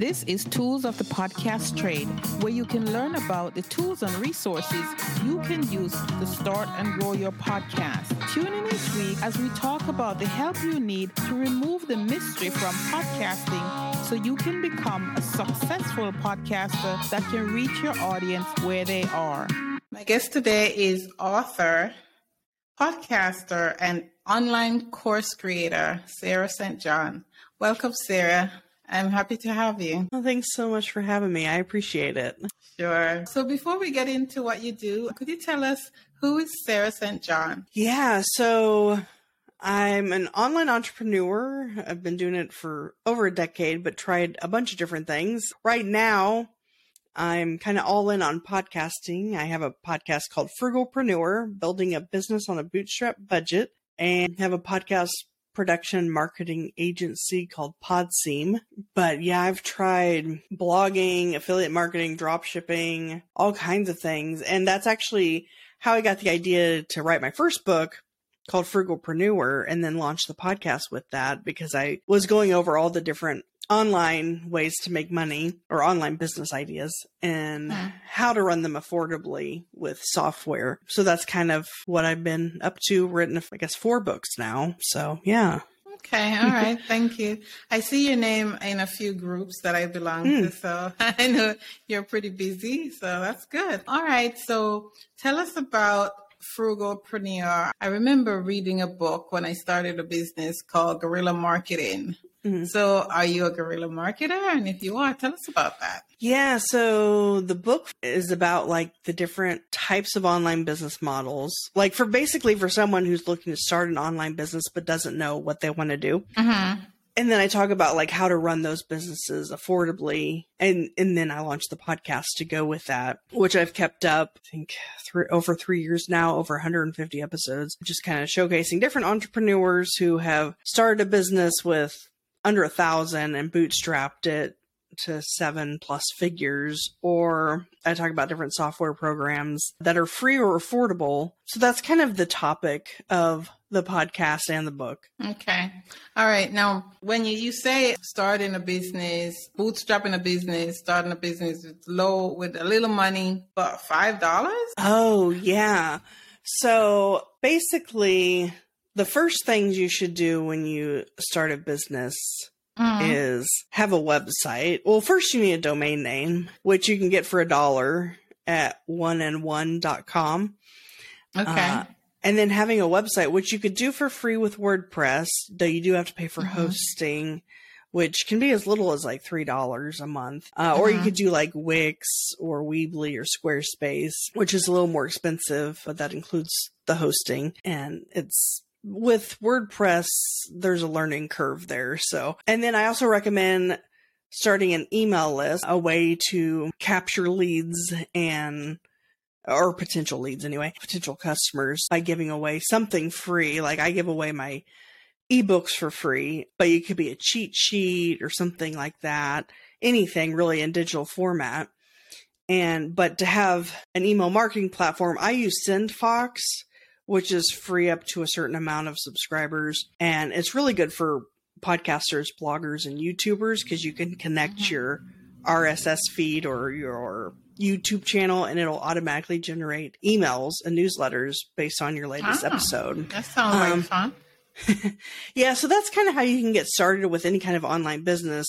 This is Tools of the Podcast Trade, where you can learn about the tools and resources you can use to start and grow your podcast. Tune in each week as we talk about the help you need to remove the mystery from podcasting so you can become a successful podcaster that can reach your audience where they are. My guest today is author, podcaster, and online course creator, Sarah St. John. Welcome, Sarah. I'm happy to have you. Well, thanks so much for having me. I appreciate it. Sure. So before we get into what you do, could you tell us who is Sarah St. John? Yeah, so I'm an online entrepreneur. I've been doing it for over a decade, but tried a bunch of different things. Right now, I'm kind of all in on podcasting. I have a podcast called Frugalpreneur, building a business on a bootstrap budget, and have a podcast production marketing agency called PodSeam. But yeah, I've tried blogging, affiliate marketing, drop shipping, all kinds of things. And that's actually how I got the idea to write my first book called Frugalpreneur and then launch the podcast with that because I was going over all the different online ways to make money or online business ideas and mm. how to run them affordably with software. So that's kind of what I've been up to, written, I guess, four books now. So yeah. Okay, all right, thank you. I see your name in a few groups that I belong mm. to, hmm. so I know you're pretty busy, so that's good. All right, so tell us about Frugalpreneur. I remember reading a book when I started a business called Guerrilla Marketing. Mm-hmm. So, are you a guerrilla marketer? And if you are, tell us about that. Yeah. So, the book is about like the different types of online business models. Like, for basically for someone who's looking to start an online business but doesn't know what they want to do. Mm-hmm. And then I talk about like how to run those businesses affordably. And, and then I launched the podcast to go with that, which I've kept up, I think, over three years now, over 150 episodes, just kind of showcasing different entrepreneurs who have started a business with under a thousand and bootstrapped it to seven plus figures, or I talk about different software programs that are free or affordable. So that's kind of the topic of the podcast and the book. Okay. All right. Now, when you, you say starting a business, bootstrapping a business, starting a business with low, with a little money, but $5? Oh, yeah. So basically, the first things you should do when you start a business mm. is have a website. Well, first you need a domain name, which you can get for a dollar at 1and1.com. Okay. Uh, and then having a website, which you could do for free with WordPress, though you do have to pay for mm-hmm. hosting, which can be as little as like $3 a month. Uh, mm-hmm. Or you mm-hmm. could do like Wix or Weebly or Squarespace, which is a little more expensive, but that includes the hosting and it's with WordPress, there's a learning curve there. So, and then I also recommend starting an email list, a way to capture leads and or potential leads anyway, potential customers by giving away something free. Like I give away my ebooks for free, but it could be a cheat sheet or something like that. Anything really in digital format. And, but to have an email marketing platform, I use SendFox which is free up to a certain amount of subscribers. And it's really good for podcasters, bloggers, and YouTubers because you can connect mm-hmm. your RSS feed or your YouTube channel and it'll automatically generate emails and newsletters based on your latest ah, episode. That sounds um, like fun. yeah, so that's kind of how you can get started with any kind of online business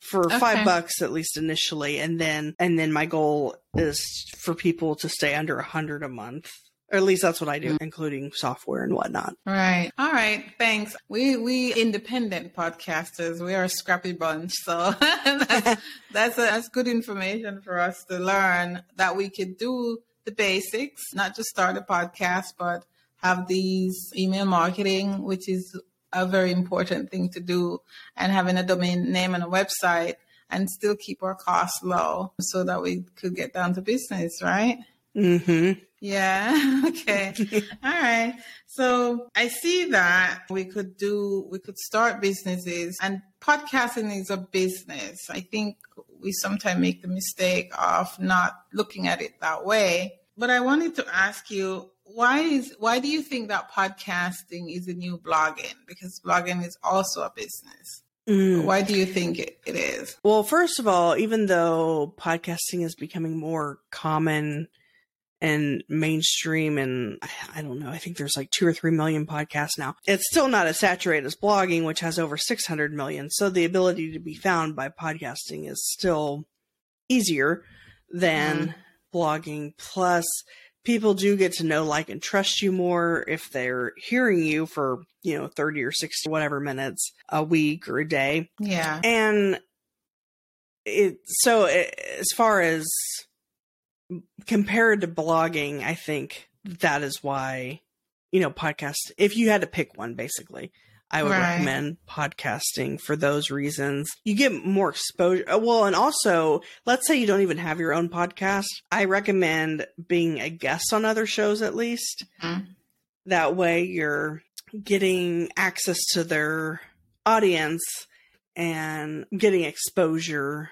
for okay. five bucks at least initially and then and then my goal is for people to stay under a hundred a month or at least that's what I do, mm-hmm. including software and whatnot. Right. All right. Thanks. We we independent podcasters. We are a scrappy bunch, so that's that's, a, that's good information for us to learn that we could do the basics, not just start a podcast, but have these email marketing, which is a very important thing to do, and having a domain name and a website, and still keep our costs low, so that we could get down to business. Right. Hmm. Yeah. Okay. All right. So I see that we could do, we could start businesses and podcasting is a business. I think we sometimes make the mistake of not looking at it that way. But I wanted to ask you, why is, why do you think that podcasting is a new blogging? Because blogging is also a business. Mm. Why do you think it, it is? Well, first of all, even though podcasting is becoming more common and mainstream and I don't know, I think there's like two or three million podcasts now. It's still not as saturated as blogging, which has over 600 million. So the ability to be found by podcasting is still easier than mm. blogging. Plus, people do get to know, like, and trust you more if they're hearing you for, you know, 30 or 60, whatever minutes a week or a day. Yeah. And it, so it, as far as compared to blogging, I think that is why, you know, podcast, if you had to pick one, basically, I would right. recommend podcasting for those reasons. You get more exposure. Uh, well, and also, let's say you don't even have your own podcast. I recommend being a guest on other shows at least. Mm-hmm. That way you're getting access to their audience and getting exposure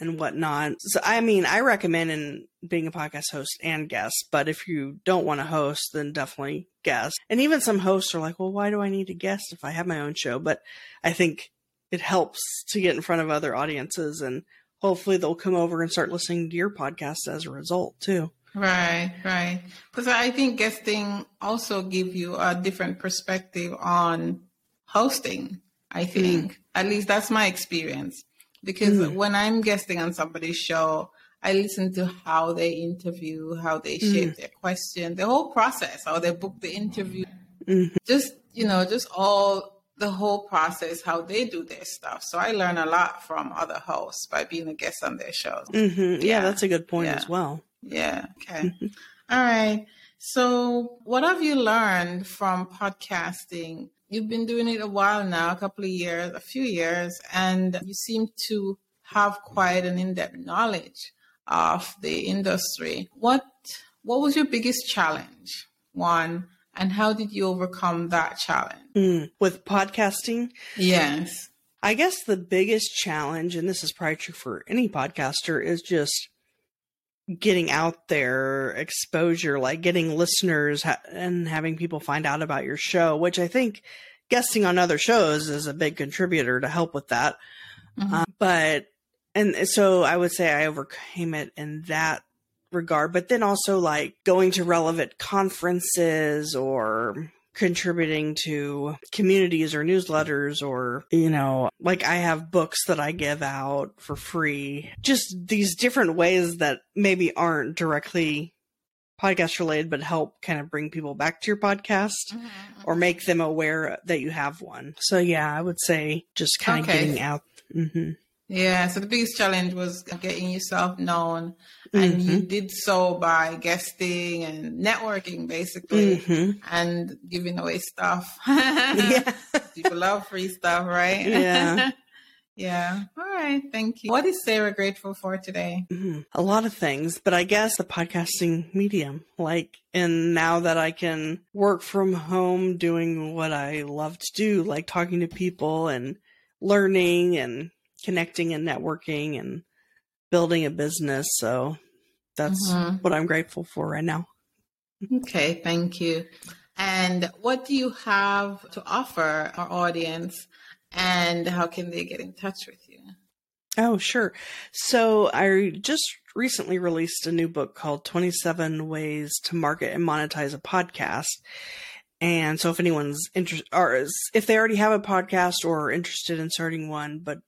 and whatnot. So, I mean, I recommend in being a podcast host and guest, but if you don't want to host, then definitely guest. And even some hosts are like, well, why do I need a guest if I have my own show? But I think it helps to get in front of other audiences and hopefully they'll come over and start listening to your podcast as a result too. Right, right. Because I think guesting also give you a different perspective on hosting. I think, mm. at least that's my experience because mm. when I'm guesting on somebody's show, I listen to how they interview, how they shape mm. their question, the whole process, how they book the interview. Mm-hmm. Just, you know, just all the whole process, how they do their stuff. So I learn a lot from other hosts by being a guest on their shows. Mm-hmm. Yeah, yeah, that's a good point yeah. as well. Yeah. Okay. Mm-hmm. all right. So, what have you learned from podcasting You've been doing it a while now, a couple of years, a few years, and you seem to have quite an in-depth knowledge of the industry. What what was your biggest challenge? One, and how did you overcome that challenge? Mm, with podcasting? Yes. I guess the biggest challenge, and this is probably true for any podcaster, is just getting out there, exposure, like getting listeners ha- and having people find out about your show, which I think guesting on other shows is a big contributor to help with that. Mm-hmm. Uh, but, and so I would say I overcame it in that regard, but then also like going to relevant conferences or contributing to communities or newsletters or, you know, like I have books that I give out for free. Just these different ways that maybe aren't directly podcast related, but help kind of bring people back to your podcast mm-hmm. or make them aware that you have one. So yeah, I would say just kind of okay. getting out. Mm-hmm. Yeah. So the biggest challenge was getting yourself known and mm-hmm. you did so by guesting and networking basically mm-hmm. and giving away stuff yeah. people love free stuff right yeah yeah all right thank you what is sarah grateful for today mm-hmm. a lot of things but i guess the podcasting medium like and now that i can work from home doing what i love to do like talking to people and learning and connecting and networking and building a business. So that's mm-hmm. what I'm grateful for right now. Okay, thank you. And what do you have to offer our audience and how can they get in touch with you? Oh, sure. So I just recently released a new book called 27 Ways to Market and Monetize a Podcast. And so if anyone's interested or if they already have a podcast or are interested in starting one, but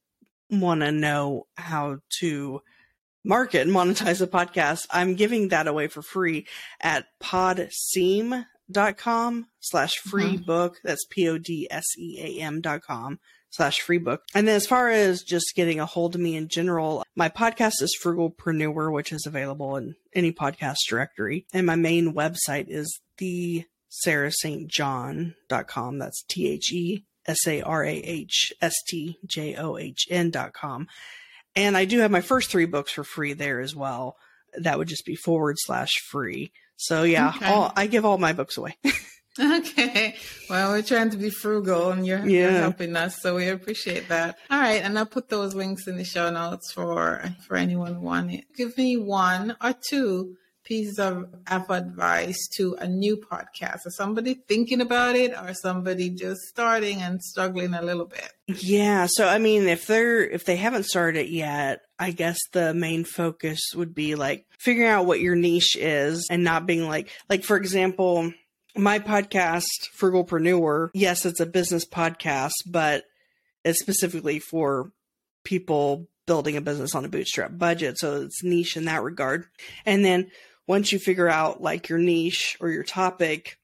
want to know how to market and monetize a podcast, I'm giving that away for free at podseam.com slash free mm-hmm. book. That's P O D S E A M dot com slash free book. And then as far as just getting a hold of me in general, my podcast is Frugalpreneur, which is available in any podcast directory. And my main website is the sarahstjohn.com. That's T H E S A R A H S T J O H N dot com. And I do have my first three books for free there as well. That would just be forward slash free. So yeah, okay. all, I give all my books away. okay. Well, we're trying to be frugal and you're, yeah. you're, helping us. So we appreciate that. All right. And I'll put those links in the show notes for, for anyone wanting. Give me one or two pieces of, of advice to a new podcast or somebody thinking about it or somebody just starting and struggling a little bit? Yeah. So, I mean, if they're, if they haven't started yet, I guess the main focus would be like figuring out what your niche is and not being like, like, for example, my podcast, Frugalpreneur, yes, it's a business podcast, but it's specifically for people building a business on a bootstrap budget. So it's niche in that regard. And then once you figure out like your niche or your topic,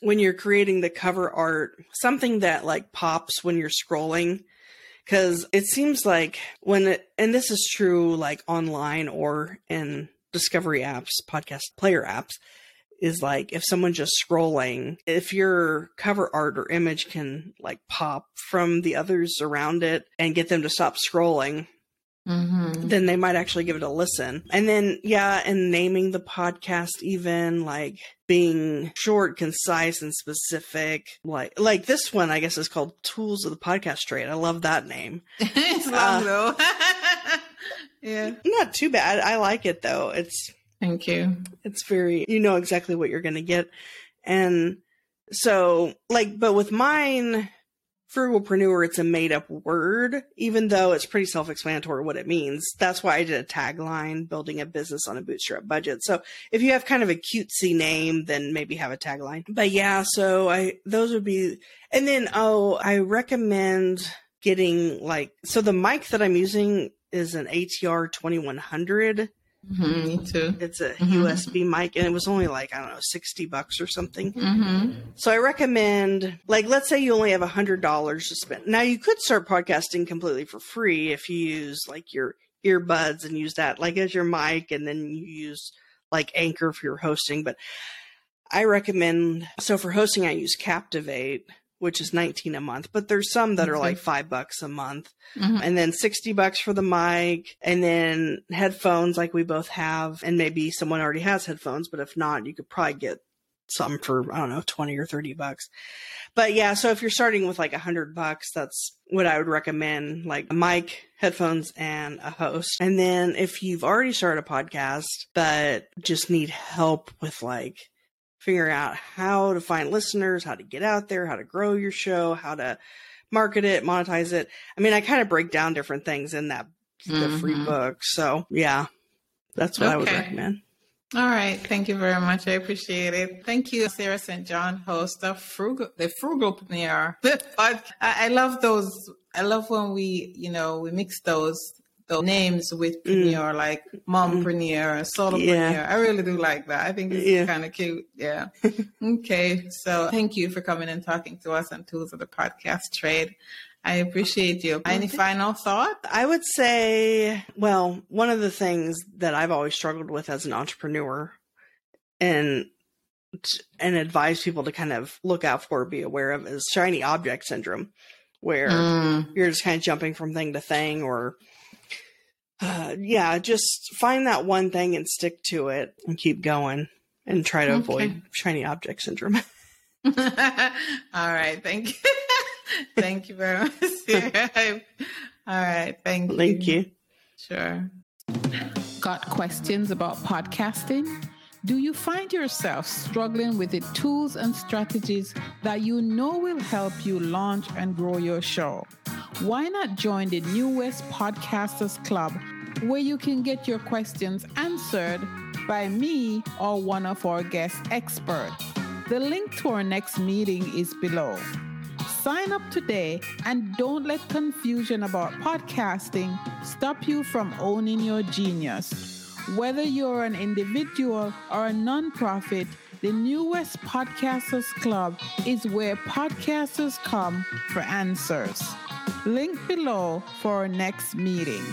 when you're creating the cover art, something that like pops when you're scrolling, because it seems like when it, and this is true like online or in discovery apps, podcast player apps, is like if someone just scrolling, if your cover art or image can like pop from the others around it and get them to stop scrolling, Mm-hmm. then they might actually give it a listen. And then, yeah, and naming the podcast, even like being short, concise, and specific. Like, like this one, I guess is called "Tools of the Podcast Trade." I love that name. it's long uh, though. yeah, not too bad. I like it though. It's thank you. It's very you know exactly what you're going to get, and so like, but with mine frugalpreneur it's a made up word even though it's pretty self-explanatory what it means. That's why i did a tagline building a business on a bootstrap budget. So if you have kind of a cutesy name then maybe have a tagline. But yeah so i those would be and then oh i recommend getting like so the mic that i'm using is an ATR 2100 Mm-hmm, me too. It's a mm-hmm. USB mic, and it was only like I don't know, sixty bucks or something. Mm-hmm. So I recommend, like, let's say you only have a hundred dollars to spend. Now you could start podcasting completely for free if you use like your earbuds and use that like as your mic, and then you use like Anchor for your hosting. But I recommend. So for hosting, I use Captivate which is 19 a month, but there's some that are like five bucks a month mm-hmm. and then 60 bucks for the mic and then headphones like we both have. And maybe someone already has headphones, but if not, you could probably get some for, I don't know, 20 or 30 bucks. But yeah, so if you're starting with like a hundred bucks, that's what I would recommend, like a mic, headphones, and a host. And then if you've already started a podcast, but just need help with like figuring out how to find listeners, how to get out there, how to grow your show, how to market it, monetize it. I mean, I kind of break down different things in that the mm-hmm. free book. So yeah, that's what okay. I would recommend. All right. Thank you very much. I appreciate it. Thank you, Sarah St. John, host of Frugal, the Frugalpreneur. I, I love those. I love when we, you know, we mix those those names with preneur, mm. like mompreneur, mm. solopreneur. Yeah. I really do like that. I think it's yeah. kind of cute. Yeah. okay. So thank you for coming and talking to us on Tools of the Podcast Trade. I appreciate you. Any final thought? I would say, well, one of the things that I've always struggled with as an entrepreneur and and advise people to kind of look out for, be aware of is shiny object syndrome, where mm. you're just kind of jumping from thing to thing or uh, yeah, just find that one thing and stick to it and keep going and try to okay. avoid shiny object syndrome. All right. Thank you. thank you very much. All right. Thank you. Thank you. Sure. Got questions about podcasting? Do you find yourself struggling with the tools and strategies that you know will help you launch and grow your show? Why not join the New West Podcasters Club where you can get your questions answered by me or one of our guest experts? The link to our next meeting is below. Sign up today and don't let confusion about podcasting stop you from owning your genius. Whether you're an individual or a nonprofit, the New West Podcasters Club is where podcasters come for answers. Link below for our next meeting.